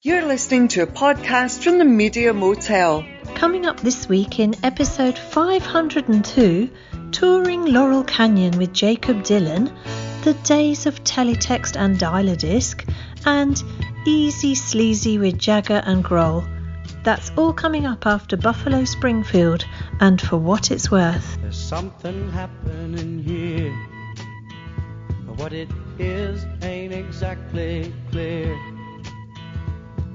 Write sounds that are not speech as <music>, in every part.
You're listening to a podcast from the Media Motel. Coming up this week in episode 502, touring Laurel Canyon with Jakob Dylan, the days of teletext and Dial-A-Disc, and Eazy Sleazy with Jagger and Grohl. That's all coming up after Buffalo Springfield and for what it's worth. There's something happening here. But what it is ain't exactly clear.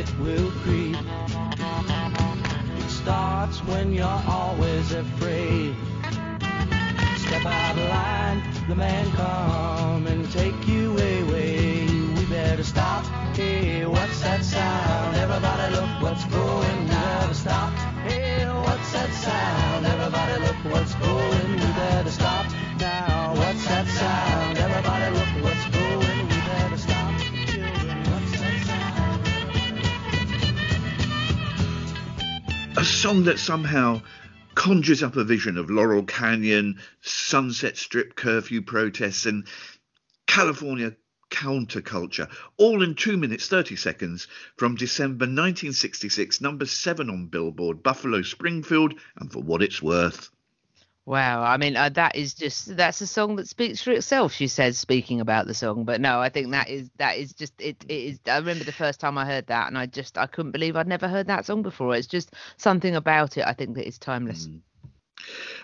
it will creep. It starts when you're always afraid. Step out of line, the man come and take you song that somehow conjures up a vision of Laurel Canyon, Sunset Strip curfew protests, and California counterculture, all in 2 minutes 30 seconds from December 1966, number 7 on Billboard, Buffalo Springfield, and for what it's worth. Wow, I mean uh, that is just that's a song that speaks for itself. She says, speaking about the song, but no, I think that is that is just it. It is. I remember the first time I heard that, and I just I couldn't believe I'd never heard that song before. It's just something about it. I think that is timeless.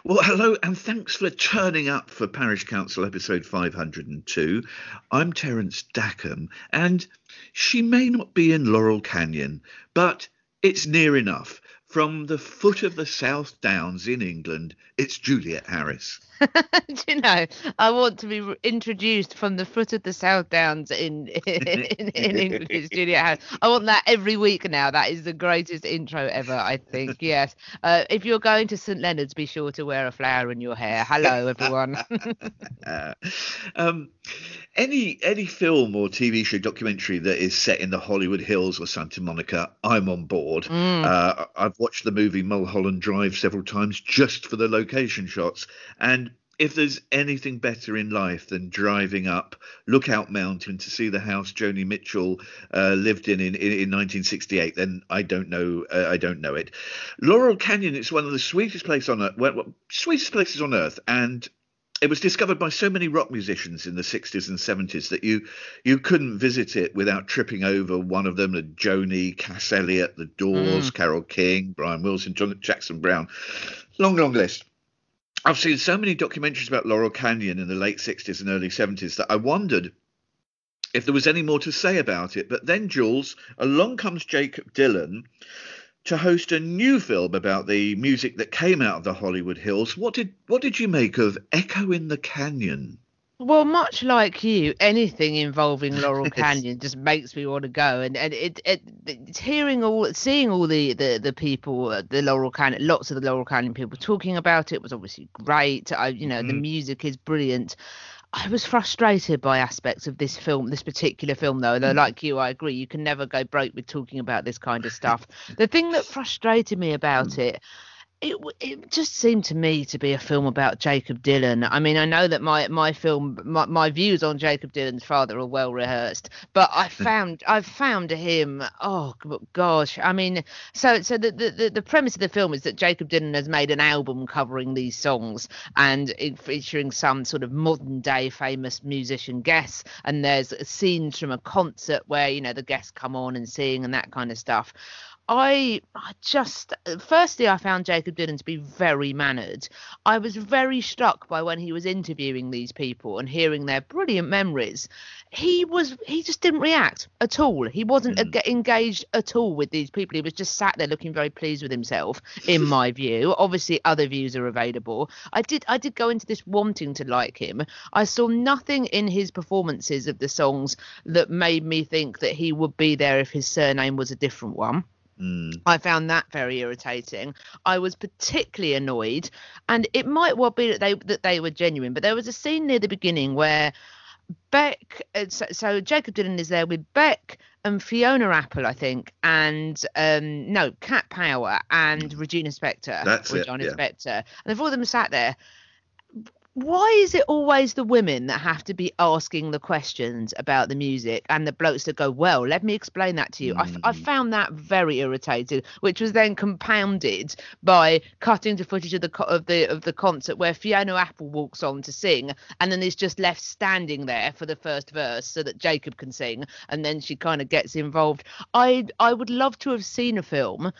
Well, hello, and thanks for turning up for Parish Counsel episode 502. I'm Terence Dackham, and she may not be in Laurel Canyon, but it's near enough. From the foot of the South Downs in England, it's Juliet Harris. <laughs> Do you know? I want to be introduced from the foot of the South Downs in <laughs> in, in English Julia Harris. I want that every week now. That is the greatest intro ever. I think. <laughs> Yes. Uh, if you're going to St Leonard's, be sure to wear a flower in your hair. Hello, everyone. Um, any any film or TV show documentary that is set in the Hollywood Hills or Santa Monica, I'm on board. Uh, I've watched the movie Mulholland Drive several times just for the location shots, and if there's anything better in life than driving up Lookout Mountain to see the house Joni Mitchell uh, lived in in, in in 1968, then I don't know. Uh, I don't know it. Laurel Canyon is one of the sweetest places on earth. Well, sweetest places on earth, and it was discovered by so many rock musicians in the 60s and 70s that you you couldn't visit it without tripping over one of them the joni cass elliot the doors mm. carole king brian wilson John, jackson browne. Long long list. I've seen so many documentaries about laurel canyon in the late 60s and early 70s that i wondered if there was any more to say about it. But then jules along comes jakob dylan to host a new film about the music that came out of the Hollywood Hills. What did what did you make of Echo in the Canyon? Well, much like you, anything involving <laughs> Laurel Canyon just makes me want to go. And and it, it it's hearing all, seeing all the the the people, uh, the Laurel Canyon, lots of the Laurel Canyon people talking about it was obviously great. I, you know, the Mhm. music is brilliant. I was frustrated by aspects of this film, this particular film, though. Though, hmm. like you, I agree, you can never go broke with talking about this kind of stuff. the thing that frustrated me about hmm. it it it just seemed to me to be a film about Jakob Dylan. I mean, I know that my my film my, my views on Jakob Dylan's father are well rehearsed, but I hmm. found I've found him oh gosh. I mean, so so the, the the- the premise of the film is that Jakob Dylan has made an album covering these songs and featuring some sort of modern day famous musician guests and there's scenes from a concert where you know the guests come on and sing and that kind of stuff. I, I just firstly I found Jakob Dylan to be very mannered. I was very struck by when he was interviewing these people and hearing their brilliant memories. He was he just didn't react at all. He wasn't Mm. ag- engaged at all with these people. He was just sat there looking very pleased with himself, in <laughs> my view. Obviously, other views are available. I did I did go into this wanting to like him. I saw nothing in his performances of the songs that made me think that he would be there if his surname was a different one. Mm. I found that very irritating. I was particularly annoyed, and it might well be that they that they were genuine, but there was a scene near the beginning where Beck, uh, so, so Jakob Dylan is there with Beck and Fiona Apple, I think, and um no, Cat Power and Regina Spektor. That's it, Regina yeah. Spektor, and they've all of them sat there. Why is it always the women that have to be asking the questions about the music and the blokes that go, Well, let me explain that to you? I, f- I Mm. found that very irritating, which was then compounded by cutting to footage of the co- of the of the concert where Fiona Apple walks on to sing and then is just left standing there for the first verse so that Jakob can sing and then she kind of gets involved. I I would love to have seen a film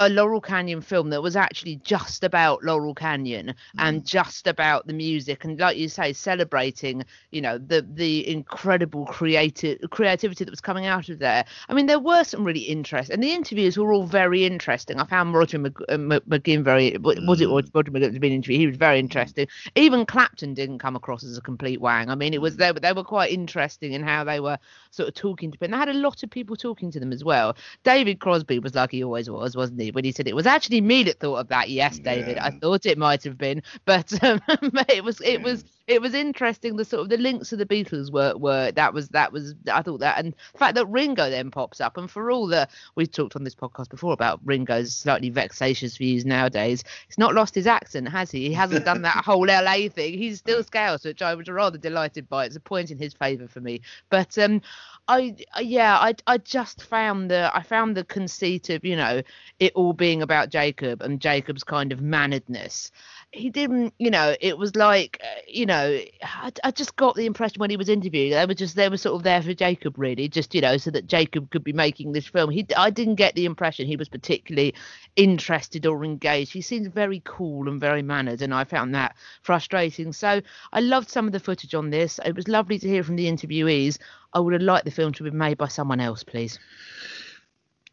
a Laurel Canyon film that was actually just about Laurel Canyon and just about the music and like you say celebrating you know the the incredible creative creativity that was coming out of there. I mean there were some really interesting and the interviews were all very interesting. I found Roger Mc, uh, McGuinn very was it Mm. Roger McGuinn being interviewed? He was very interesting. Even Clapton didn't come across as a complete wang. I mean it was they, were- they were quite interesting in how they were sort of talking to people and they had a lot of people talking to them as well. David Crosby was like he always was, wasn't he? When he said it was actually me that thought of that. Yes, David, I thought it might have been, but um, <laughs> it was it was it was interesting. The sort of the links to the Beatles were were that was that was I thought that, and the fact that Ringo then pops up, and for all the we've talked on this podcast before about Ringo's slightly vexatious views nowadays, he's not lost his accent, has he? He hasn't done that whole LA thing. He's still Scouse, which I was rather delighted by. It's a point in his favour for me, but um. I I- yeah, I I just found the I found the conceit of you know it all being about Jakob and Jakob's kind of manneredness. He didn't, you know, it was like, uh, you know, I, I just got the impression when he was interviewed, they were just they were sort of there for Jakob, really, just you know, so that Jakob could be making this film. He I didn't get the impression he was particularly interested or engaged. He seemed very cool and very mannered, and I found that frustrating. So I loved some of the footage on this. It was lovely to hear from the interviewees. I would have liked the film to have been made by someone else, please.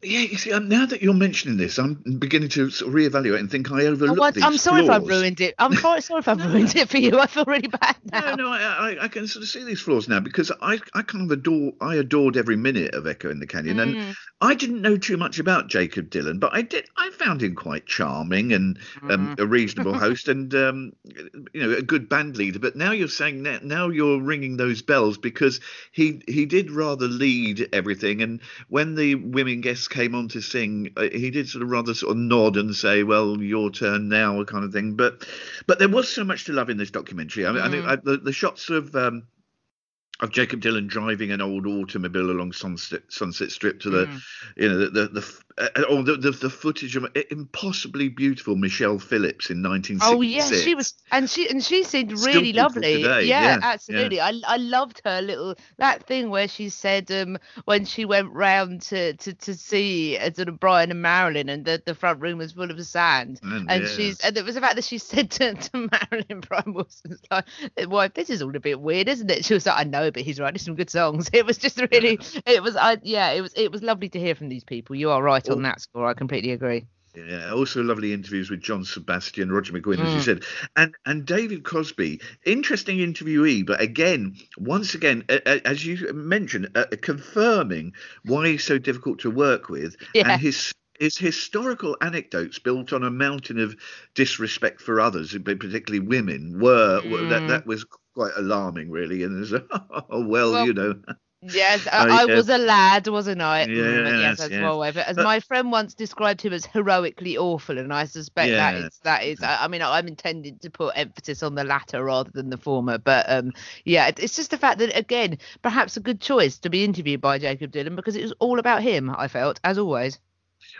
Yeah, you see, um, now that you're mentioning this, I'm beginning to sort of reevaluate and think I Oh, overlooked I- these I'm sorry if I've ruined it. I'm <laughs> quite sorry if I've ruined it for you. I feel really bad now. No, no, I, I, I can sort of see these flaws now because I, I kind of adore, I adored every minute of Echo in the Canyon, and Mm, I didn't know too much about Jakob Dylan, but I did, I found him quite charming and um, Mm-hmm. a reasonable <laughs> host and um, you know a good band leader. But now you're saying that now you're ringing those bells because he he did rather lead everything, and when the women guests came on to sing, uh, he did sort of rather sort of nod and say, "Well, your turn now," kind of thing. But but there was so much to love in this documentary. I mean, I think Mm. I, the the shots of um, of Jakob Dylan driving an old automobile along Sunset, Sunset Strip to the, Mm. you know, the the the, uh, or the, the the footage of impossibly beautiful Michelle Phillips in 1966. Oh yeah, she was, and she and she seemed really lovely. today, yeah, yeah, absolutely. I I loved her little that thing where she said um when she went round to to to see uh, sort of Brian and Marilyn and the the front room was full of sand. And, And yes. she's and it was the fact that she <laughs> said to, to Marilyn Brian Wilson's like, "Wife, this is all a bit weird, isn't it?" She was like, "I know, but he's writing some good songs." <laughs> It was just really, it was, I yeah, it was it was lovely to hear from these people. You are right on that score. I completely agree. Yeah, also lovely interviews with John Sebastian, Roger McGuinn, Mm. as you said, and and David Crosby. Interesting interviewee, but again, once again, a- a- as you mentioned, uh, confirming why he's so difficult to work with, Yeah. and his his historical anecdotes built on a mountain of disrespect for others, particularly women, were were- that Mm. that was quite alarming, really. And there's oh <laughs> well, Well, you know, Yes, Oh, I, I was a lad, wasn't I? Mm, Yes, yes, that's yes. well over. As But- my friend once described him as heroically awful, and I suspect that Yeah. is that is. I, I mean, I'm intending to put emphasis on the latter rather than the former, but um, yeah, it- it's just the fact that again, perhaps a good choice to be interviewed by Jakob Dylan because it was all about him. I felt, as always.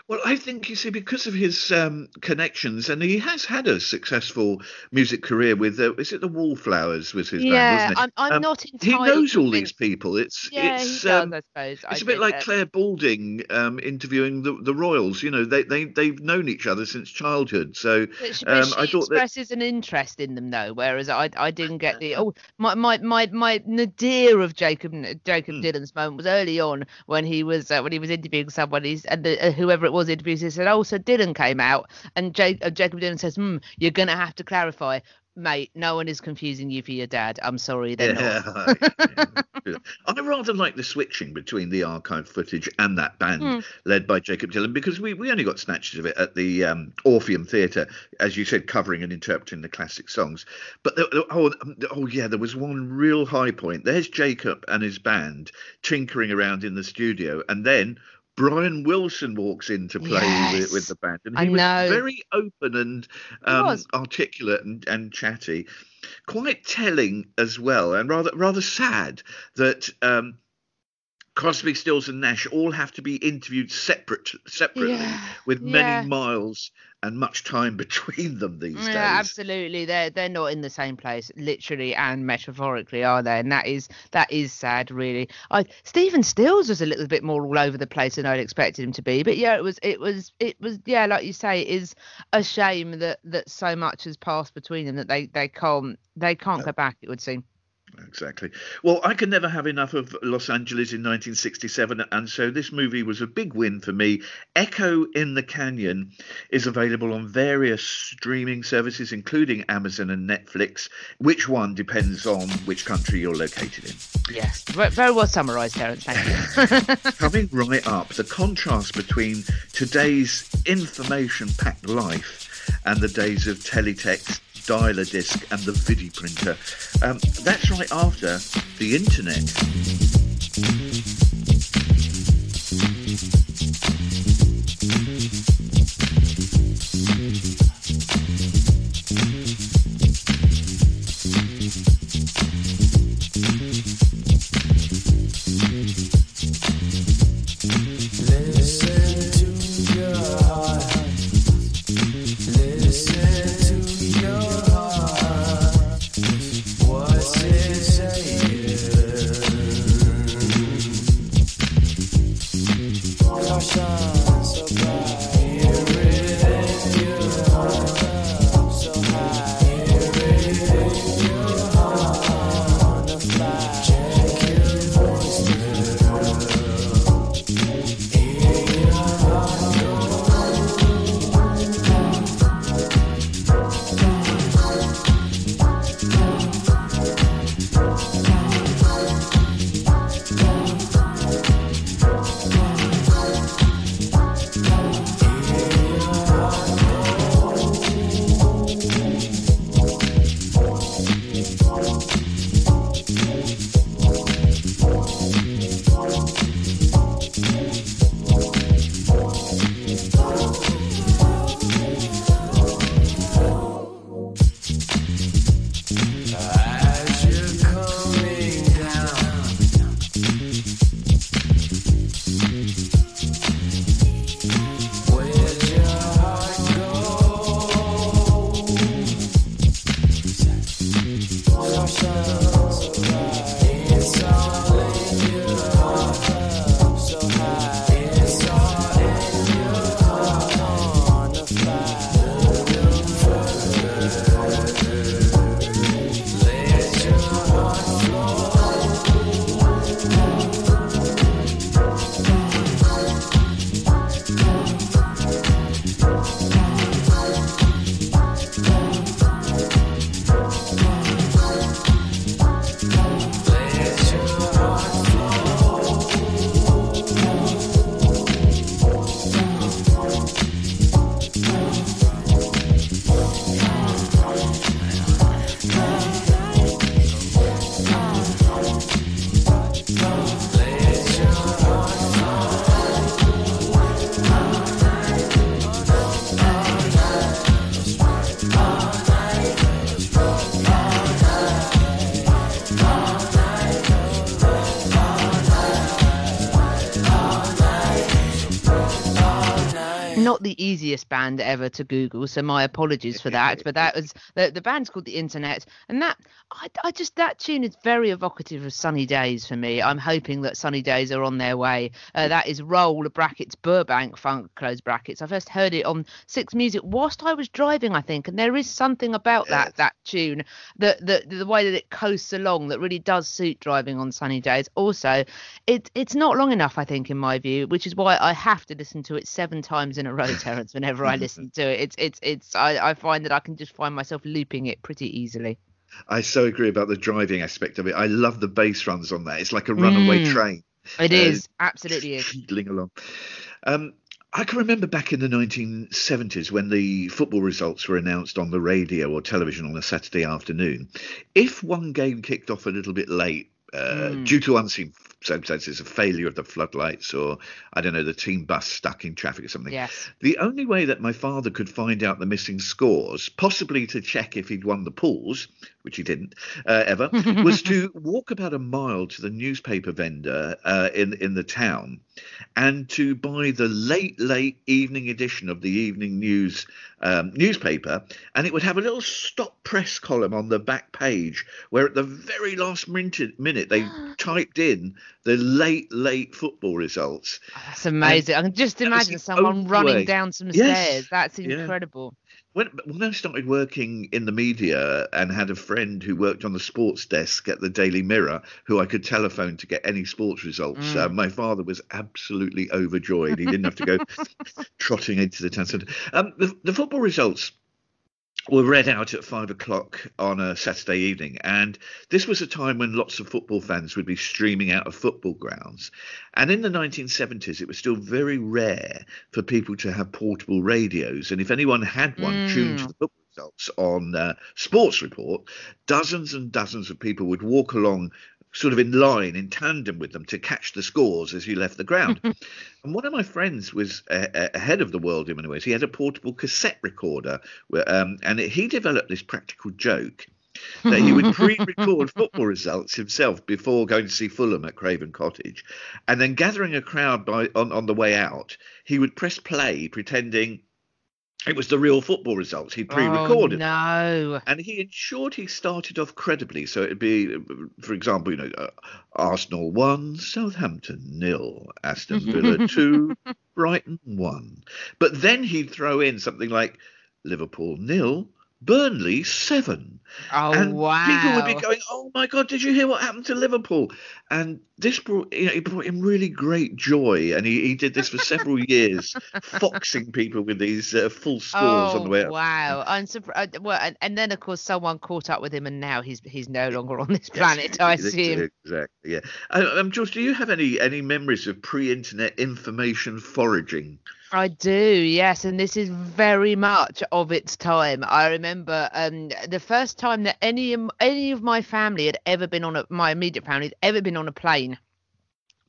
Well, I think you see because of his um, connections, and he has had a successful music career with. Uh, is it the Wallflowers? Was his yeah, band, wasn't it? I'm, I'm Um, not He knows all these people. It's Yeah, it's he does, um, I suppose. It's a bit like uh, Clare Balding um, interviewing the, the Royals. You know, they they they've known each other since childhood. So But she, um, but she I thought that expresses an interest in them though, whereas I I didn't get the <laughs> oh my my my my nadir of Jakob Jakob Hmm. Dylan's moment was early on when he was uh, when he was interviewing someone he's and the, uh, whoever it was interviews he said oh so Dylan came out and uh, Jakob Dylan says hmm you're gonna have to clarify mate no one is confusing you for your dad I'm sorry they're not yeah, <laughs> yeah. I rather like the switching between the archive footage and that band Hmm. led by Jakob Dylan because we, we only got snatches of it at the um, Orpheum Theatre, as you said, covering and interpreting the classic songs. But there, oh, oh yeah, there was one real high point. There's Jakob and his band tinkering around in the studio, and then. Brian Wilson walks in to play with, Yes. with the band, and I he was know. very open and um, articulate and, and chatty quite telling as well, and rather rather sad that um, Crosby, Stills, and Nash all have to be interviewed separate separately Yeah, with yeah. many miles and much time <laughs> between them these Yeah, days. absolutely. They're they're not in the same place, literally and metaphorically, are they? And that is that is sad, really. I Stephen Stills was a little bit more all over the place than I'd expected him to be, but yeah, it was it was it was yeah, like you say, it is a shame that that so much has passed between them that they they can't they can't uh, go back. It would seem. Exactly. Well, I can never have enough of Los Angeles in 1967, and so this movie was a big win for me. Echo in the Canyon is available on various streaming services, including Amazon and Netflix. Which one depends on which country you're located in. Yes, very, well summarised, Terence. Thank you. <laughs> Coming right up, the contrast between today's information packed life and the days of teletext, Dial-A-Disc, and the vidi printer. Um, that's right after the internet. The easiest band ever to Google, so my apologies for that. But that was the, the band's called The Internet, and that I, I just that tune is very evocative of Sunny Days for me. I'm hoping that Sunny Days are on their way. Uh, that is Roll brackets Burbank Funk close brackets. I first heard it on Six Music whilst I was driving, I think, and there is something about that that tune that the the way that it coasts along that really does suit driving on sunny days. Also, it it's not long enough, I think, in my view, which is why I have to listen to it seven times in a row, Terence. Whenever I listen to it, it's it's it's I, I find that I can just find myself looping it pretty easily. I so agree about the driving aspect of it. I love the bass runs on that. It's like a runaway Mm. train. It Uh, is absolutely is. Along. Um, I can remember back in the 1970s when the football results were announced on the radio or television on a Saturday afternoon. If one game kicked off a little bit late, uh, Mm. due to unseen circumstances, a failure of the floodlights, or I don't know, the team bus stuck in traffic or something. Yes. The only way that my father could find out the missing scores, possibly to check if he'd won the pools, which he didn't uh, ever, was to <laughs> walk about a mile to the newspaper vendor uh, in in the town, and to buy the late late evening edition of the evening news um, newspaper, and it would have a little stop press column on the back page where at the very last minute, minute they <gasps> typed in the late late football results. That's amazing. I can just imagine someone running way. down some Yes. stairs. That's Yeah. When, when I started working in the media and had a friend who worked on the sports desk at the Daily Mirror, who I could telephone to get any sports results, Mm. uh, my father was absolutely overjoyed. He didn't have to go <laughs> trotting into the town centre. Um, the, the football results were read out at five o'clock on a Saturday evening, and this was a time when lots of football fans would be streaming out of football grounds. And in the 1970s, it was still very rare for people to have portable radios, and if anyone had one tuned to Mm. the football results on uh, Sports Report, dozens and dozens of people would walk along. Sort of in line, in tandem with them, to catch the scores as you left the ground. <laughs> and one of my friends was uh, uh, ahead of the world in many ways. He had a portable cassette recorder, um, and he developed this practical joke that he would <laughs> pre-record football results himself before going to see Fulham at Craven Cottage, and then gathering a crowd by on, on the way out, he would press play, pretending it was the real football results he'd pre-recorded. Oh, no. And he ensured he started off credibly. So it'd be, for example, you know, uh, Arsenal one, Southampton nil, Aston Villa <laughs> two, Brighton one. But then he'd throw in something like Liverpool nil, Burnley seven. Oh, and wow. people would be going, "Oh my God, did you hear what happened to Liverpool?" And this brought, you know, it brought him really great joy, and he, he did this for several <laughs> years, foxing people with these uh, full scores oh, on the way out. Wow. I'm surprised. Well, and, and then, of course, someone caught up with him, and now he's he's no longer on this planet, I assume. Exactly. Yeah. Uh, um, George, do you have any any memories of pre-internet information foraging? I do, yes, and this is very much of its time. I remember um, the first time that any any of my family had ever been on a my immediate family had ever been on a plane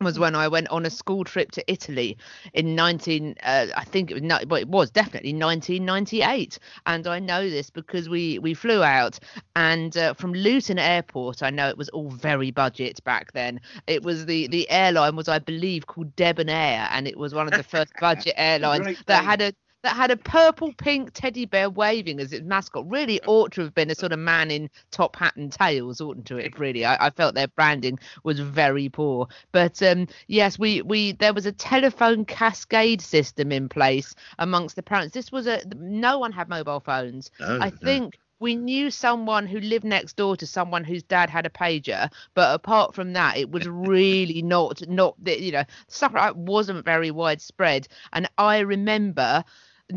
was when I went on a school trip to Italy in 19 uh, I think it was no, well, it was definitely 1998 and I know this because we we flew out and uh, from Luton airport I know it was all very budget back then. It was the the airline was I believe called Debonair and it was one of the first <laughs> budget airlines that had a that had a purple pink teddy bear waving as its mascot. Really ought to have been a sort of man in top hat and tails, oughtn't to it? Really, I, I felt their branding was very poor. But um, yes, we we there was a telephone cascade system in place amongst the parents. This was a no one had mobile phones. No, I no. think we knew someone who lived next door to someone whose dad had a pager, but apart from that, it was <laughs> really not not you know stuff like wasn't very widespread. And I remember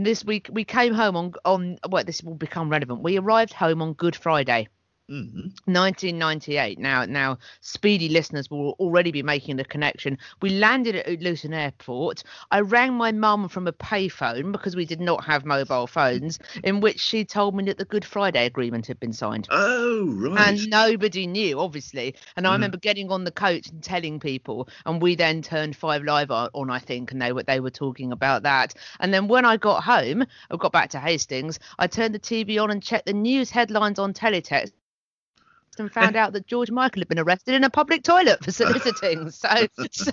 this week we came home on on well this will become relevant. We arrived home on Good Friday. Mhm. 1998. Now, now, speedy listeners will already be making the connection. We landed at Luton Airport. I rang my mum from a payphone because we did not have mobile phones, in which she told me that the Good Friday Agreement had been signed. Oh, right. And nobody knew, obviously. And I Mhm. remember getting on the coach and telling people, and we then turned Five Live on, on, I think, and they were they were talking about that. And then when I got home, I got back to Hastings, I turned the TV on and checked the news headlines on teletext and found out that George Michael had been arrested in a public toilet for soliciting. <laughs> so, so,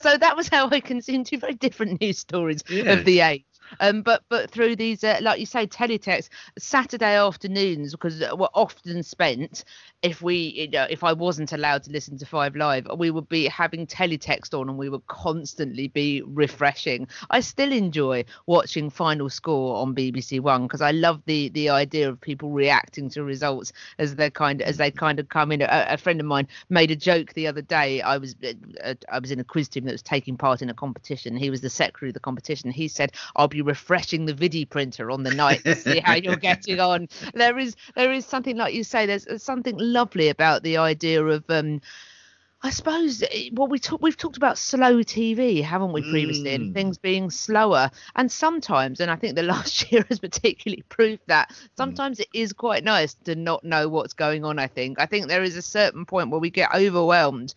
so that was how I consumed two very different news stories Yeah. of the age. Um, but but through these, uh, like you say, teletext Saturday afternoons because were often spent. If we, you know, if I wasn't allowed to listen to Five Live, we would be having teletext on, and we would constantly be refreshing. I still enjoy watching Final Score on BBC One because I love the the idea of people reacting to results as they kind as they kind of come in. A, a friend of mine made a joke the other day. I was uh, I was in a quiz team that was taking part in a competition. He was the secretary of the competition. He said, "I'll be refreshing the vidi printer on the night to see how you're getting on." There is there is something like you say. There's something lovely about the idea of. Um, I suppose eh, what we talk, we've talked about slow TV, haven't we, previously, and Mm. things being slower. And sometimes, and I think the <laughs> last year has particularly proved that, Mm. sometimes it is quite nice to not know what's going on. I think. I think there is a certain point where we get overwhelmed,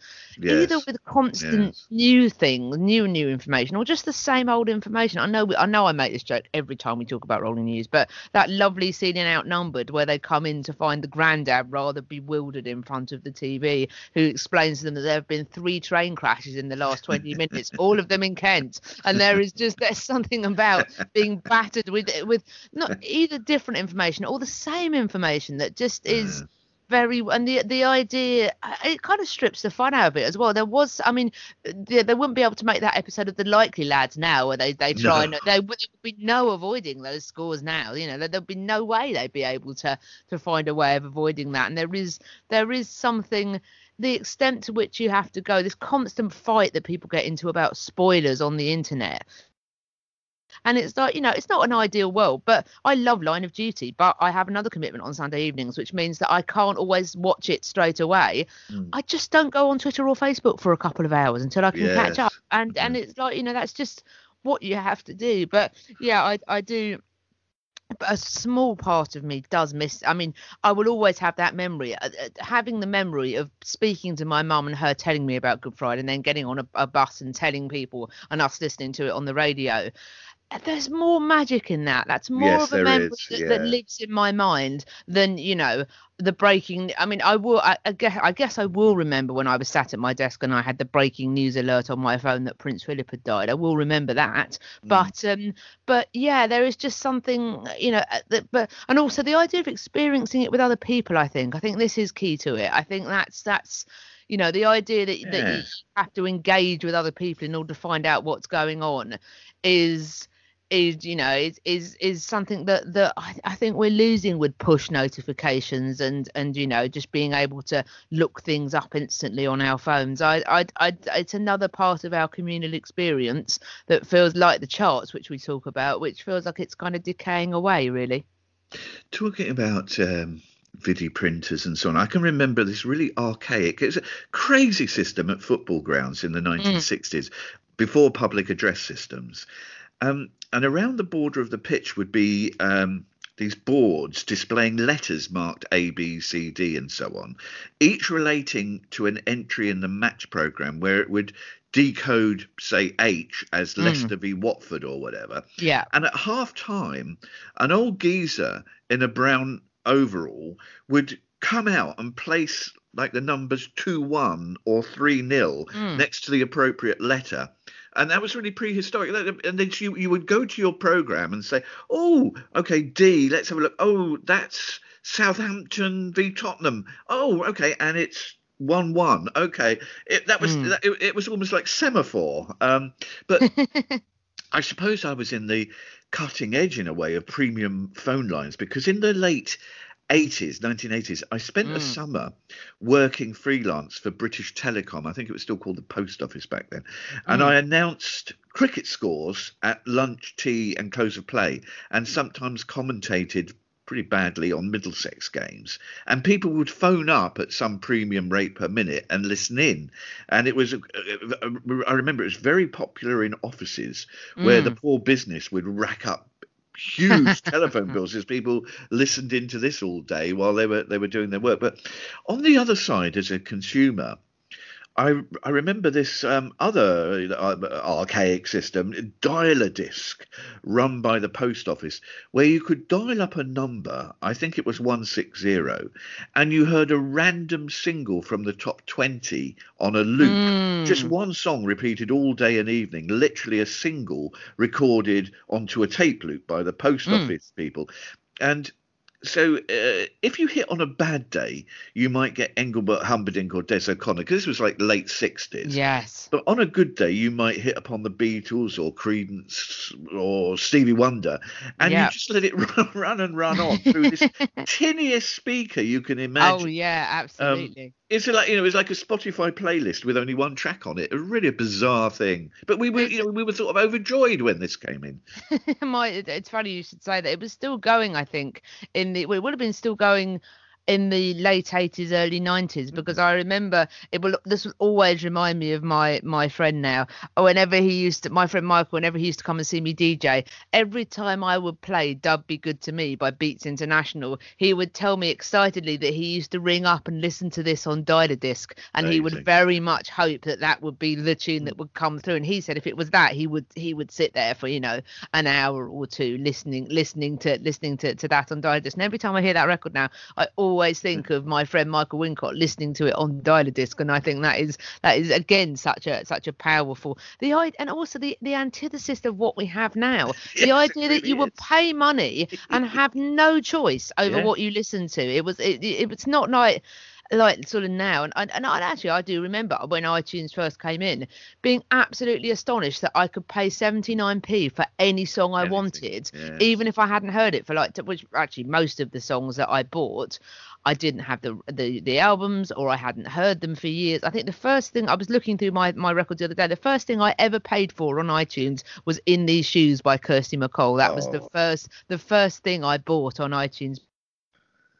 either with constant Yes. new things, new new information, or just the same old information. I know, we, I know, I make this joke every time we talk about rolling news, but that lovely scene in Outnumbered where they come in to find the granddad rather bewildered in front of the TV, who explains to them that there have been three train crashes in the last 20 minutes, all of them in Kent, and there is just there's something about being battered with with not either different information or the same information that just is Yeah. very and the the idea uh, it kind of strips the fun out of it as well there was i mean they, they wouldn't be able to make that episode of the likely lads now where they they try No. and there would be no avoiding those scores now you know there, there'd be no way they'd be able to to find a way of avoiding that and there is there is something the extent to which you have to go this constant fight that people get into about spoilers on the internet and it's like, you know, it's not an ideal world, but I love Line of Duty, but I have another commitment on Sunday evenings, which means that I can't always watch it straight away. Mm. I just don't go on Twitter or Facebook for a couple of hours until I can catch up. And and it's like, you know, that's just what you have to do. But yeah, I I do a small part of me does miss i mean i will always have that memory uh, uh, having the memory of speaking to my mum and her telling me about good friday and then getting on a, a bus and telling people and us listening to it on the radio there's more magic in that. That's more Yes, of a memory is, that, that lives in my mind than you know the breaking i mean i will I, I, guess, I guess i will remember when i was sat at my desk and i had the breaking news alert on my phone that prince philip had died. I will remember that. Mm. but um but yeah there is just something you know uh, that but and also the idea of experiencing it with other people i think. I think this is key to it. I think that's that's you know the idea that, that you have to engage with other people in order to find out what's going on is is you know is is is something that that I, I think we're losing with push notifications and and you know just being able to look things up instantly on our phones. I, I i it's another part of our communal experience that feels like the charts which we talk about which feels like it's kind of decaying away really. Talking about um, vidi printers and so on, I can remember this really archaic, it's a crazy system at football grounds in the 1960s before public address systems. Um, and around the border of the pitch would be um, these boards displaying letters marked A, B, C, D, and so on, each relating to an entry in the match program where it would decode, say, H as Leicester v Watford or whatever. yeah And at half time, an old geezer in a brown overall would come out and place like the numbers 2 1 or 3 0 Mm. next to the appropriate letter. And that was really prehistoric. And then you, you would go to your program and say, oh, okay, D, let's have a look. Oh, that's Southampton v Tottenham. Oh, okay. And it's 1 1. Okay. It, that was, Mm. that, it, it was almost like semaphore. Um, but <laughs> I suppose I was in the cutting edge in a way of premium phone lines because in the late 80s, 1980s, I spent a Mm. summer working freelance for British Telecom. I think it was still called the Post Office back then. And Mm. I announced cricket scores at lunch, tea, and close of play, and sometimes commentated pretty badly on Middlesex games. And people would phone up at some premium rate per minute and listen in. And it was, uh, uh, I remember it was very popular in offices where the poor business would rack up huge <laughs> telephone bills as people listened into this all day while they were they were doing their work. But on the other side as a consumer I I remember this um, other uh, archaic system, Dial-A-Disc, run by the post office, where you could dial up a number. I think it was one six zero, and you heard a random single from the top twenty on a loop. Just one song repeated all day and evening. Literally a single recorded onto a tape loop by the post office people, and so uh, if you hit on a bad day, you might get Engelbert Humperdinck or Des O'Connor because this was like late sixties. Yes. But on a good day, you might hit upon the Beatles or Creedence or Stevie Wonder, and Yeah. you just let it <laughs> run, run and run on through this <laughs> tiniest speaker you can imagine. Oh yeah, absolutely. It's like you know, it's like a Spotify playlist with only one track on it. A really bizarre thing. But we were, you know, we were sort of overjoyed when this came in. <laughs> My, it's funny you should say that. It was still going, I think, in the it would have been still going in the late 80s early 90s mm-hmm. because i remember it will this will always remind me of my my friend now. Whenever he used to my friend michael whenever he used to come and see me dj every time i would play dub be good to me by beats international he would tell me excitedly that he used to ring up and listen to this on Dial-A-Disc and he would very much hope that that would be the tune that would come through. And he said if it was that he would he would sit there for you know an hour or two listening listening to listening to, to that on Dial-A-Disc and every time i hear that record now i always think of my friend michael wincott listening to it on Dial-A-Disc and i think that is that is again such a such a powerful the and also the the antithesis of what we have now. <laughs> The Yes, idea that you really would pay money and <laughs> have no choice over Yeah. what you listen to. It was it, it it's not like like sort of now and, and and I- actually I do remember when iTunes first came in being absolutely astonished that I could pay 79p for any song I Anything, wanted even if I hadn't heard it for like which actually most of the songs that I bought I didn't have the, the the albums or I hadn't heard them for years. I think the first thing I was looking through my, my records the other day, the first thing I ever paid for on iTunes was In These Shoes by Kirsty MacColl. That was the Oh. first the first thing I bought on iTunes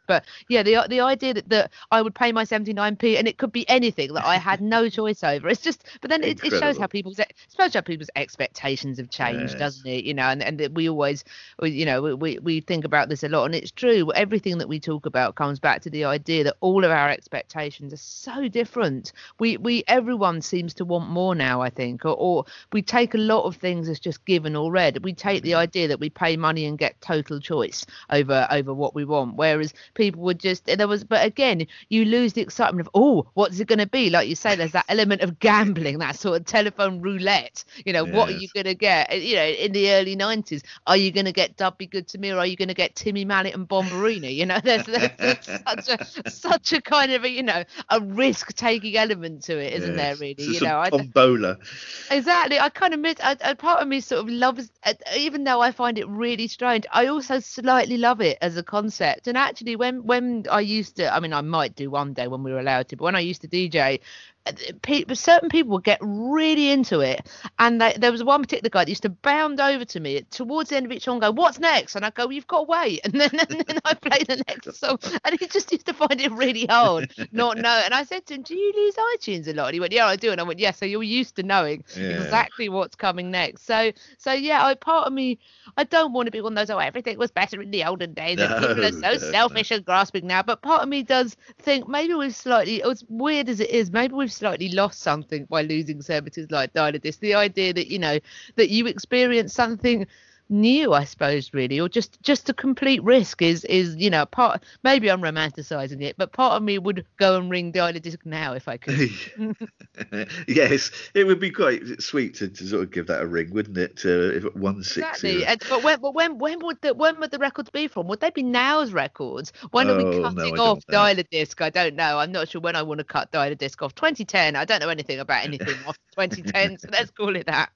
but yeah, the the idea that, that I would pay my 79p and it could be anything that I had no <laughs> choice over. It's just, but then it, it shows how people's it shows how people's expectations have changed, Yes. doesn't it? You know, and and we always, you know, we- we think about this a lot, and it's true. Everything that we talk about comes back to the idea that all of our expectations are so different. We we everyone seems to want more now, I think, or, or we take a lot of things as just given or read. We take the mm-hmm. idea that we pay money and get total choice over over what we want, whereas people would just there was but again you lose the excitement of oh what's it going to be like you say there's that element of gambling that sort of telephone roulette you know what are you going to get you know in the early 90s are you going to get Dub Be Good to Me or are you going to get Timmy Mallett and Bombalurina you know <laughs> there's, there's, such a such a kind of a you know a risk taking element to it isn't there really It's you know I, tombola. Exactly. I kind of miss. I, a part of me sort of loves, uh, even though I find it really strange. I also slightly love it as a concept. And actually, when when when I used to, I mean, I might do one day when we were allowed to, but when I used to DJ. Pe- certain people would get really into it, and they, there was one particular guy that used to bound over to me towards the end of each song, and go, "What's next?" And I go, "You've got to wait," and then <laughs> and then I play the next song, and he just used to find it really hard not <laughs> know. And I said to him, "Do you use iTunes a lot?" And he went, "Yeah, I do." And I went, "Yeah, so you're used to knowing Yeah. exactly what's coming next." So, so yeah, I part of me, I don't want to be one of those. Oh, everything was better in the olden days. and people are <laughs> so no, selfish and grasping now. But part of me does think maybe we've slightly, as weird as it is, maybe we've slightly lost something by losing services like Disc. The idea that you know that you experience something new i suppose really or just just a complete risk is is you know part maybe i'm romanticizing it but part of me would go and ring Dial-A-Disc now if i could <laughs> yes, it would be quite sweet to, to sort of give that a ring, wouldn't it? Uh, if it one six Exactly, but when but when when would the when would the records be from? Would they be now's records? When are we Oh, no, cutting I off don't know. disc? I don't know. I'm not sure when I want to cut Dial-A-Disc off. 2010. I don't know anything about anything off 2010, so let's call it that.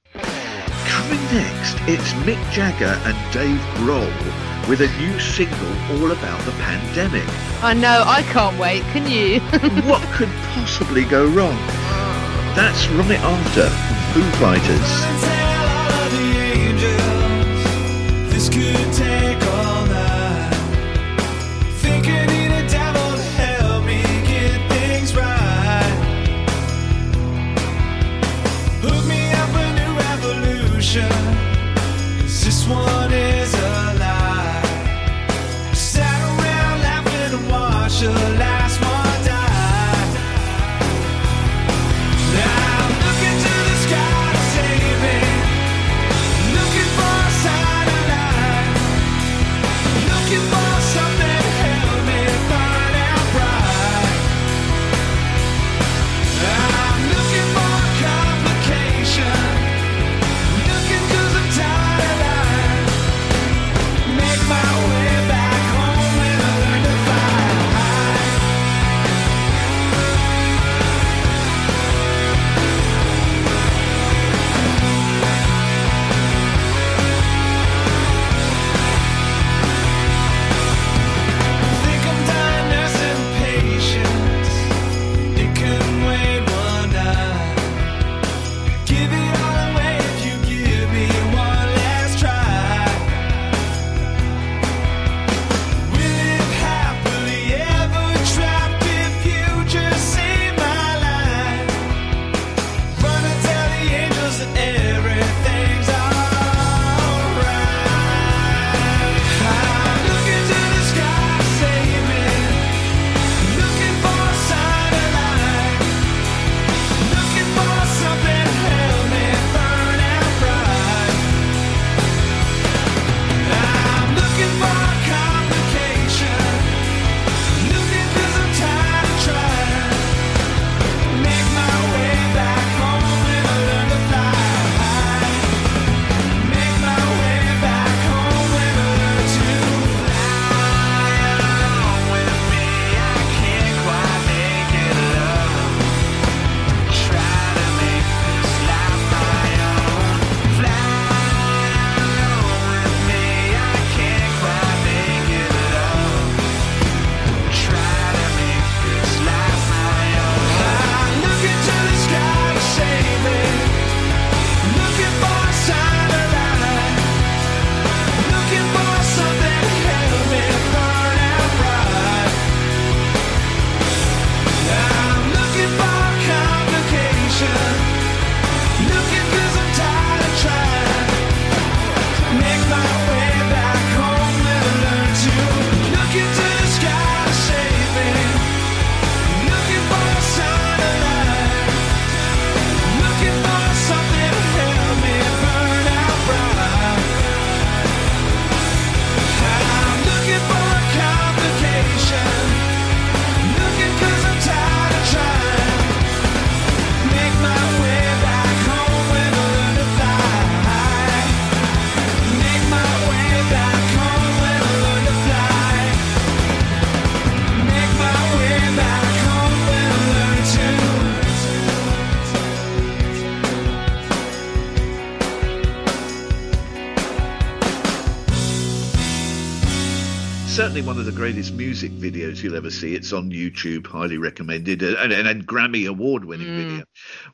Coming next, it's Mick Jagger and Dave Grohl with a new single all about the pandemic. I know. I can't wait. Can you? <laughs> what could possibly go wrong? That's right after Foo Fighters. One greatest music videos you'll ever see. It's on YouTube, highly recommended, uh, and, and, and Grammy award winning Mm. video.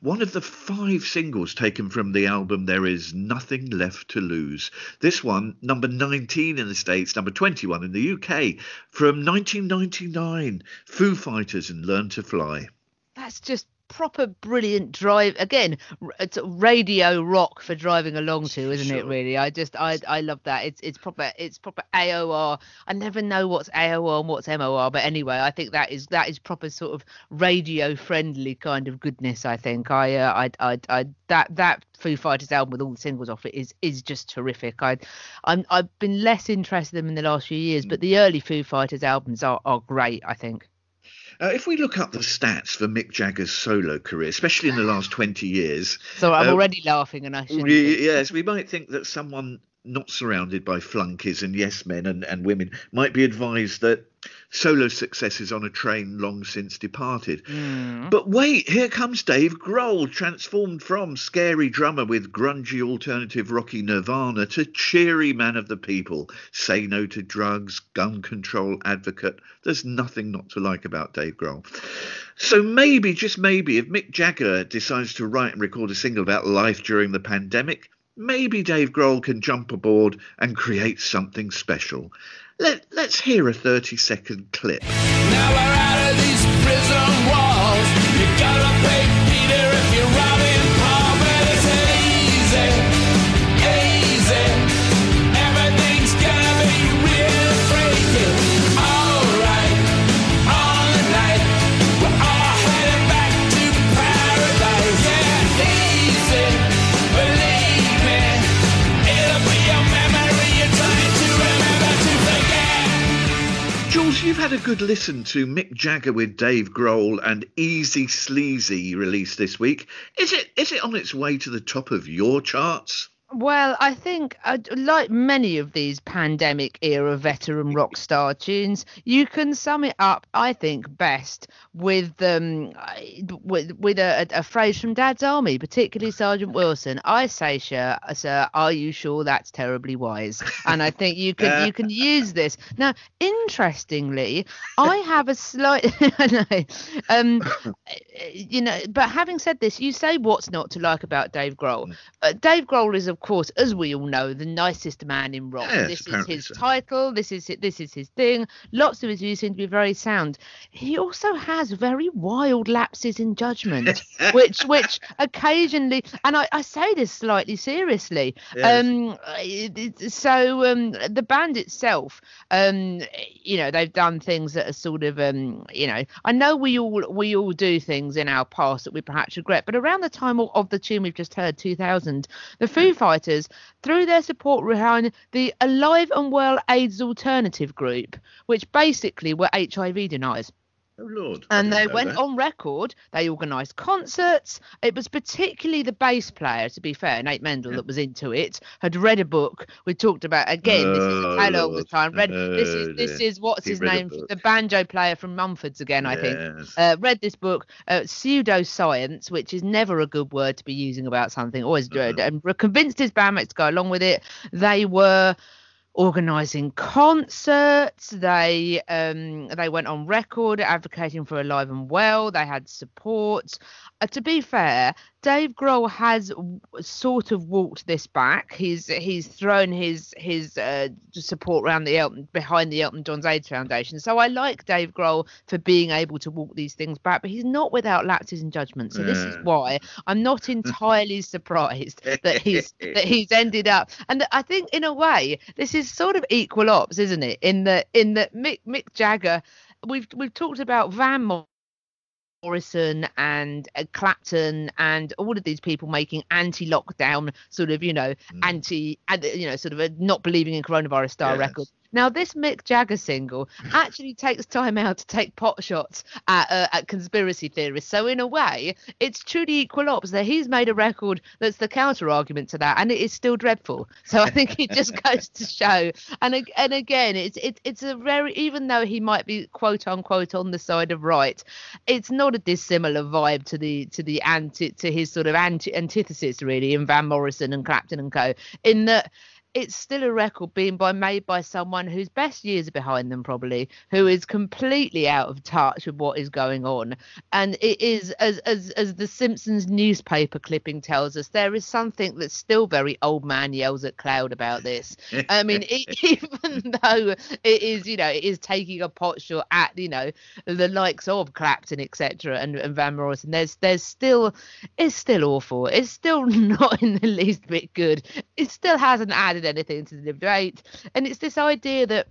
One of the five singles taken from the album There Is Nothing Left to Lose. This one, number 19 in the States, number 21 in the UK, from 1999 Foo Fighters and Learn to Fly. That's just proper brilliant drive again it's radio rock for driving along to isn't it really i just i i love that it's it's proper it's proper aor i never know what's aor and what's mor but anyway i think that is that is proper sort of radio friendly kind of goodness i think i uh, i i, I that that Foo Fighters album with all the singles off it is is just terrific. I, I'm I've been less interested in them in the last few years, but the early Foo Fighters albums are, are great. I think. Uh, if we look up the stats for Mick Jagger's solo career, especially in the last 20 years, So I'm Uh, already laughing, and I be. yes, we might think that someone not surrounded by flunkies and yes men and, and women might be advised that solo success is on a train long since departed. Mm. But wait, here comes Dave Grohl, transformed from scary drummer with grungy alternative rocky Nirvana to cheery man of the people, say no to drugs, gun control advocate. There's nothing not to like about Dave Grohl. So maybe, just maybe, if Mick Jagger decides to write and record a single about life during the pandemic, maybe Dave Grohl can jump aboard and create something special. Let, let's hear a 30 second clip. Had a good listen to Mick Jagger with Dave Grohl and Eazy Sleazy released this week. Is it is it on its way to the top of your charts? Well, I think, uh, like many of these pandemic era veteran rock star tunes, you can sum it up, I think, best with um with, with a, a phrase from Dad's Army, particularly Sergeant Wilson. I say, sir, sir, are you sure that's terribly wise? And I think you can you can use this now. Interestingly, I have a slight, <laughs> I know, um, you know, but having said this, you say what's not to like about Dave Grohl. Uh, Dave Grohl is, of course, as we all know, the nicest man in rock. Yes, this is his so. title. This is it. This is his thing. Lots of his views seem to be very sound. He also has very wild lapses in judgment, <laughs> which which occasionally, and I, I say this slightly seriously. Yes. Um, so um, the band itself, um, you know, they've done things that are sort of, um, you know, I know we all we all do things in our past that we perhaps regret, but around the time of, of the tune we've just heard, 2000, the Foo Fighters threw their support behind the Alive and Well AIDS Alternative Group, which basically were HIV deniers Oh Lord. And they went that. on record. They organised concerts. It was particularly the bass player, to be fair, Nate Mendel, that was into it. Had read a book. We talked about again. this is Oh, a tale all the time. Read this is Oh, this is what's He his name? The banjo player from Mumford's again, I think. Uh, read this book, uh, pseudoscience, which is never a good word to be using about something. Always do it. And convinced his bandmates to go along with it. They were organizing concerts. They um they went on record advocating for alive and well. They had support. Uh, to be fair dave grohl has sort of walked this back. He's he's thrown his his uh, support around the elton behind the elton john's aids foundation. So i like dave grohl for being able to walk these things back but he's not without lapses in judgment so this is why i'm not <laughs> entirely surprised that he's that he's ended up. And i think in a way this is sort of equal ops isn't it? In the in that mick mick jagger we've we've talked about van Mo- Morrison and uh, Clapton and all of these people making anti-lockdown sort of you know Mm. anti and, you know sort of a not believing in coronavirus style Yes. record now this Mick Jagger single actually takes time out to take pot shots at, uh, at conspiracy theorists so in a way it's truly equal ops that he's made a record that's the counter argument to that and it is still dreadful so I think it just goes to show and and again it's it, it's a very even though he might be quote unquote on the side of right it's not a dissimilar vibe to the to the anti to his sort of anti antithesis really in Van Morrison and Clapton and co. In that it's still a record being by made by someone whose best years are behind them probably, who is completely out of touch with what is going on. And it is as as as the Simpsons newspaper clipping tells us, there is something that's still very old man yells at cloud about this. I mean, it, <laughs> even though it is, you know, it is taking a pot shot at, you know, the likes of Clapton, etc., and, and Van Morrison. There's there's still it's still awful. It's still <laughs> not in the least bit good. It still hasn't added anything to the debate. And it's this idea that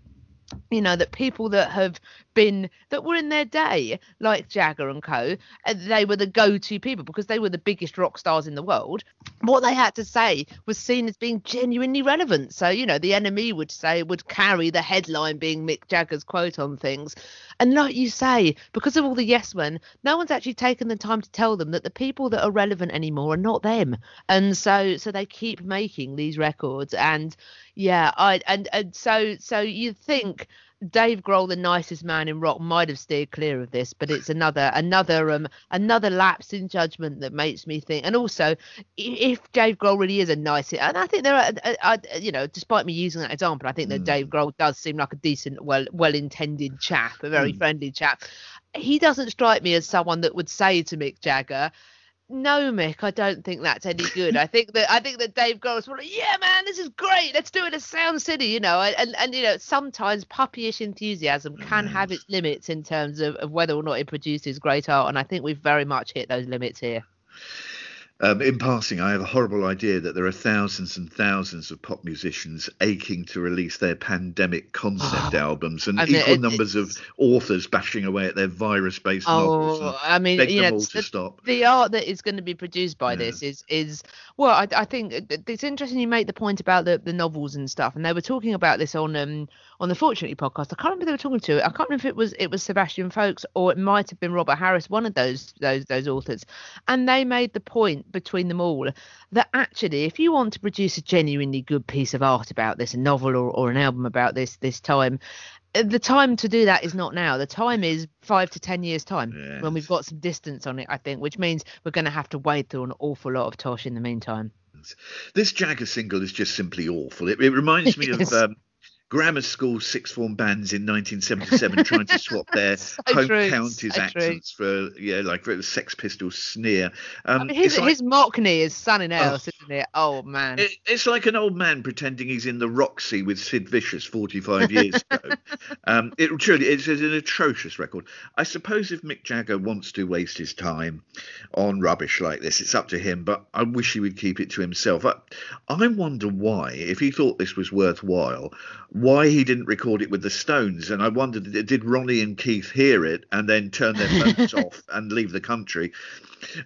you know that people that have been that were in their day like jagger and co. And they were the go-to people because they were the biggest rock stars in the world. What they had to say was seen as being genuinely relevant. So you know the NME would say would carry the headline being mick jagger's quote on things. And like you say because of all the yes men no one's actually taken the time to tell them that the people that are relevant anymore are not them. And so so they keep making these records. And yeah i and and so so you think Dave Grohl, the nicest man in rock, might have steered clear of this, but it's another another um another lapse in judgment that makes me think. And also, if Dave Grohl really is a nice, and I think there are, uh, uh, you know, despite me using that example, I think that mm. Dave Grohl does seem like a decent, well well intended chap, a very mm. friendly chap. He doesn't strike me as someone that would say to Mick Jagger, no, Mick, I don't think that's any good. I think that I think that Dave Grohl's like, yeah, man, this is great. Let's do it at Sound City, you know. And and you know, sometimes puppyish enthusiasm can have its limits in terms of, of whether or not it produces great art. And I think we've very much hit those limits here. Um, in passing, I have a horrible idea that there are thousands and thousands of pop musicians aching to release their pandemic concept albums, and I mean, equal it, numbers of authors bashing away at their virus-based oh, novels. I mean, beg you them all to the, stop. the art that is going to be produced by yeah. this is is well, I, I think it's interesting you make the point about the, the novels and stuff, and they were talking about this on um on the Fortunately podcast. I can't remember who they were talking to. I can't remember if it was it was Sebastian Faulks or it might have been Robert Harris, one of those those those authors, and they made the point between them all that actually, if you want to produce a genuinely good piece of art about this, a novel or, or an album about this this time, uh, the time to do that is not now. The time is five to ten years time yes. when we've got some distance on it. I think, which means we're going to have to wade through an awful lot of tosh in the meantime. This Jagger single is just simply awful. It, it reminds me of <laughs> um, grammar school sixth form bands in 1977 trying to swap their <laughs> so home true, counties so accents true. for yeah like for the Sex Pistols sneer. Um, I mean, his like, his Mockney is something else, oh, isn't it? Oh man, it, it's like an old man pretending he's in the Roxy with Sid Vicious 45 years ago. <laughs> Um, it truly it's, it's an atrocious record. I suppose if Mick Jagger wants to waste his time on rubbish like this, it's up to him. But I wish he would keep it to himself. I, I wonder why, if he thought this was worthwhile why he didn't record it with the Stones. And I wondered, did Ronnie and Keith hear it and then turn their phones <laughs> off and leave the country?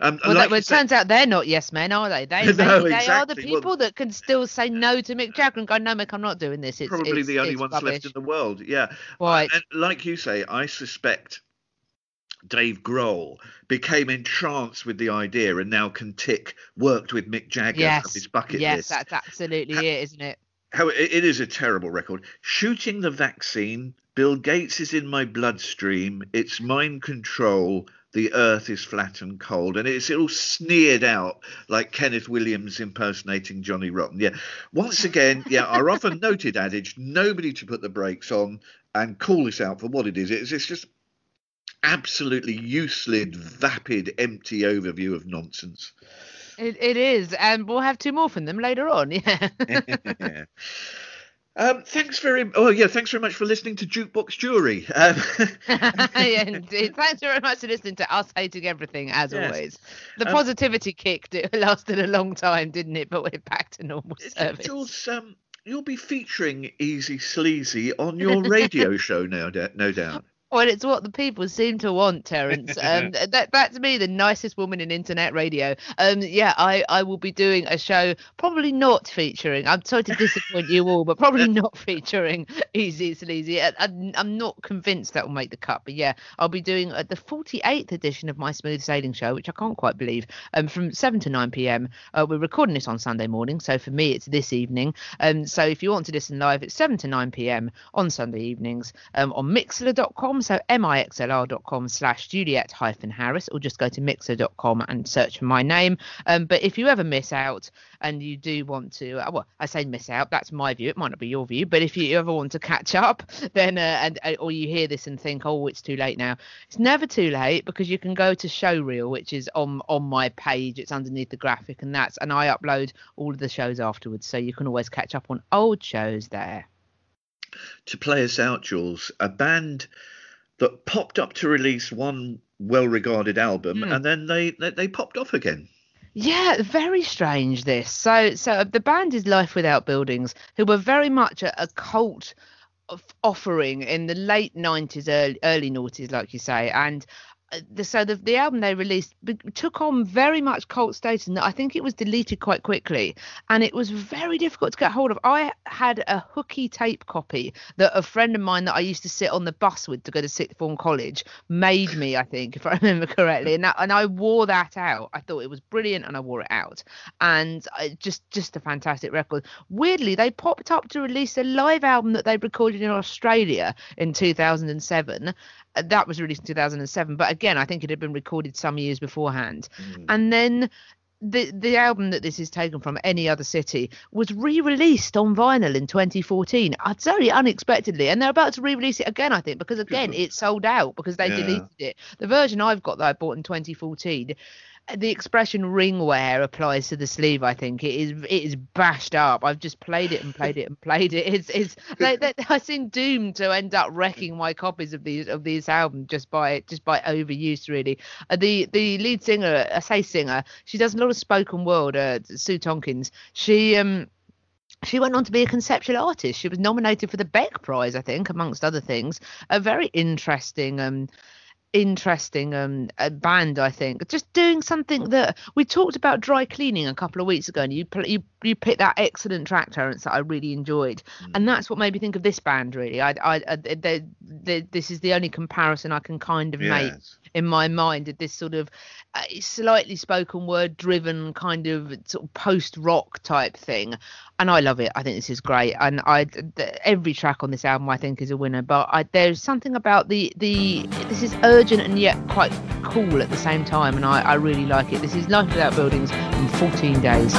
Um, well, like that, well it say, turns out they're not yes men, are they? They, <laughs> no, they, exactly. are the people well, that can still say no to Mick Jagger and go, no, Mick, I'm not doing this. It's probably it's, the only ones rubbish. left in the world. Yeah. Right. and like you say, I suspect Dave Grohl became entranced with the idea and now can tick worked with Mick Jagger yes. his bucket yes, list. Yes, that's absolutely it, isn't it? How it is a terrible record. Shooting the vaccine, Bill Gates is in my bloodstream. It's mind control. The earth is flat and cold. And it's all sneered out like Kenneth Williams impersonating Johnny Rotten. Yeah. Once again, yeah, our <laughs> often noted adage nobody to put the brakes on and call this out for what it is. It's, it's just absolutely useless, vapid, empty overview of nonsense. It, it is, and we'll have two more from them later on. <laughs> Yeah. <laughs> Um, thanks very. Oh yeah, thanks very much for listening to Jukebox Jury. Um, <laughs> yeah, indeed. Thanks very much for listening to us hating everything as yes. always. The um, positivity kick it lasted a long time, didn't it? But we're back to normal service. Jules, um, you'll be featuring Eazy Sleazy on your radio show now, no doubt. Well, it's what the people seem to want, Terence. <laughs> Um, that that's me, the nicest woman in internet radio. Um, yeah, I, I will be doing a show, probably not featuring. I'm sorry to disappoint you all, but probably <laughs> not featuring Eazy Sleazy. I, I, I'm not convinced that will make the cut, but yeah, I'll be doing uh, the 48th edition of my Smooth Sailing show, which I can't quite believe. Um, from 7 to 9 p.m. Uh, we're recording this on Sunday morning, so for me it's this evening. Um, so if you want to listen live, it's 7 to 9 p.m. on Sunday evenings um, on Mixlr.com mixlr.com. So mixlr.com slash Juliet hyphen Harris, or just go to mixlr.com and search for my name. Um, but if you ever miss out and you do want to, uh, well, I say miss out, that's my view. It might not be your view, but if you ever want to catch up, <laughs> then, uh, and uh, or you hear this and think, oh, it's too late now, it's never too late because you can go to Showreel, which is on on my page. It's underneath the graphic, and that's and I upload all of the shows afterwards, so you can always catch up on old shows there. To play us out, Jules, a band that popped up to release one well-regarded album, Hmm. and then they, they they popped off again. Yeah, very strange this. So so the band is Life Without Buildings, who were very much a, a cult offering in the late 90s early, early noughties like you say and uh, Uh, the, so the, the album they released took on very much cult status and I think it was deleted quite quickly and it was very difficult to get hold of. I had a hooky tape copy that a friend of mine that I used to sit on the bus with to go to sixth form college made me, I think, <laughs> if I remember correctly, and that, and I wore that out. I thought it was brilliant, and I wore it out, and I, just just a fantastic record. Weirdly, they popped up to release a live album that they recorded in Australia in 2007. Uh, That was released in 2007, but again, I think it had been recorded some years beforehand, and then the the album that this is taken from, Any Other City, was re-released on vinyl in 2014. I'd say unexpectedly, and they're about to re-release it again, I think, because again <laughs> it sold out because they Yeah. deleted it. The version I've got that I bought in 2014. The expression ring wear applies to the sleeve. I think it is. It is bashed up. I've just played it and played it and played it. It's. It's. They, they, I seem doomed to end up wrecking my copies of these of these albums just by just by overuse. Really, uh, the the lead singer, I say singer, she does a lot of spoken word. Uh, Sue Tompkins. She um she went on to be a conceptual artist. She was nominated for the Beck Prize, I think, amongst other things. A very interesting um interesting um uh, band i think. Just doing something that we talked about dry cleaning a couple of weeks ago and you you you picked that excellent track Terence that i really enjoyed. And that's what made me think of this band really. I i, I they, they, this is the only comparison i can kind of make Yes. In my mind this sort of uh, slightly spoken word driven kind of sort of post rock type thing. And I love it. I think this is great. And I th- every track on this album I think is a winner. But I, there's something about the the this is urgent and yet quite cool at the same time. And I, I really like it. This is Life Without Buildings in 14 days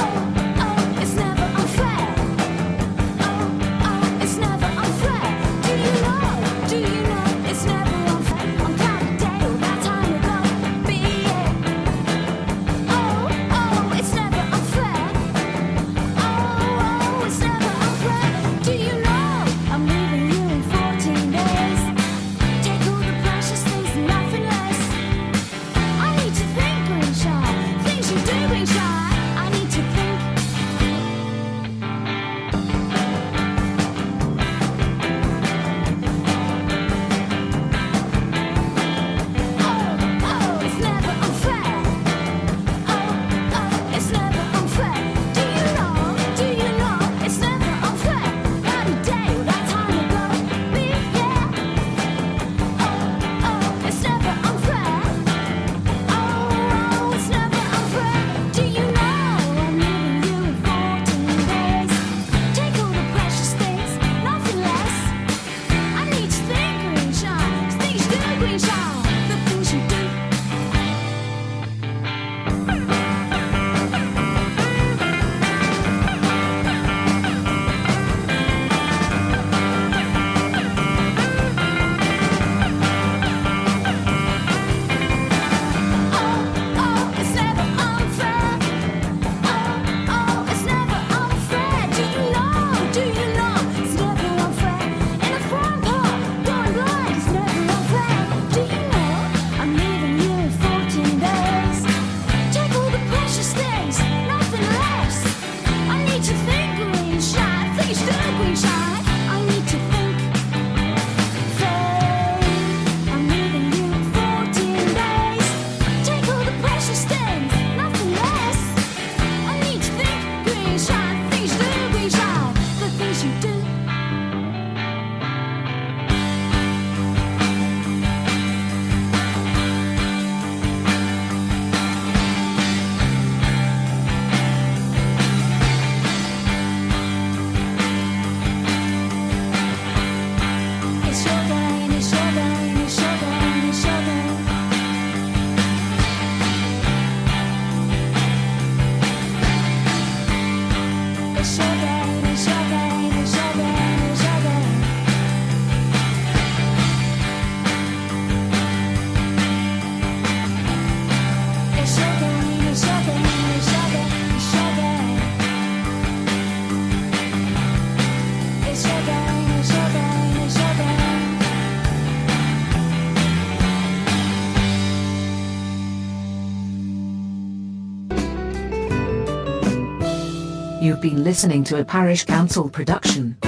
You've been listening to a Parish Counsel production.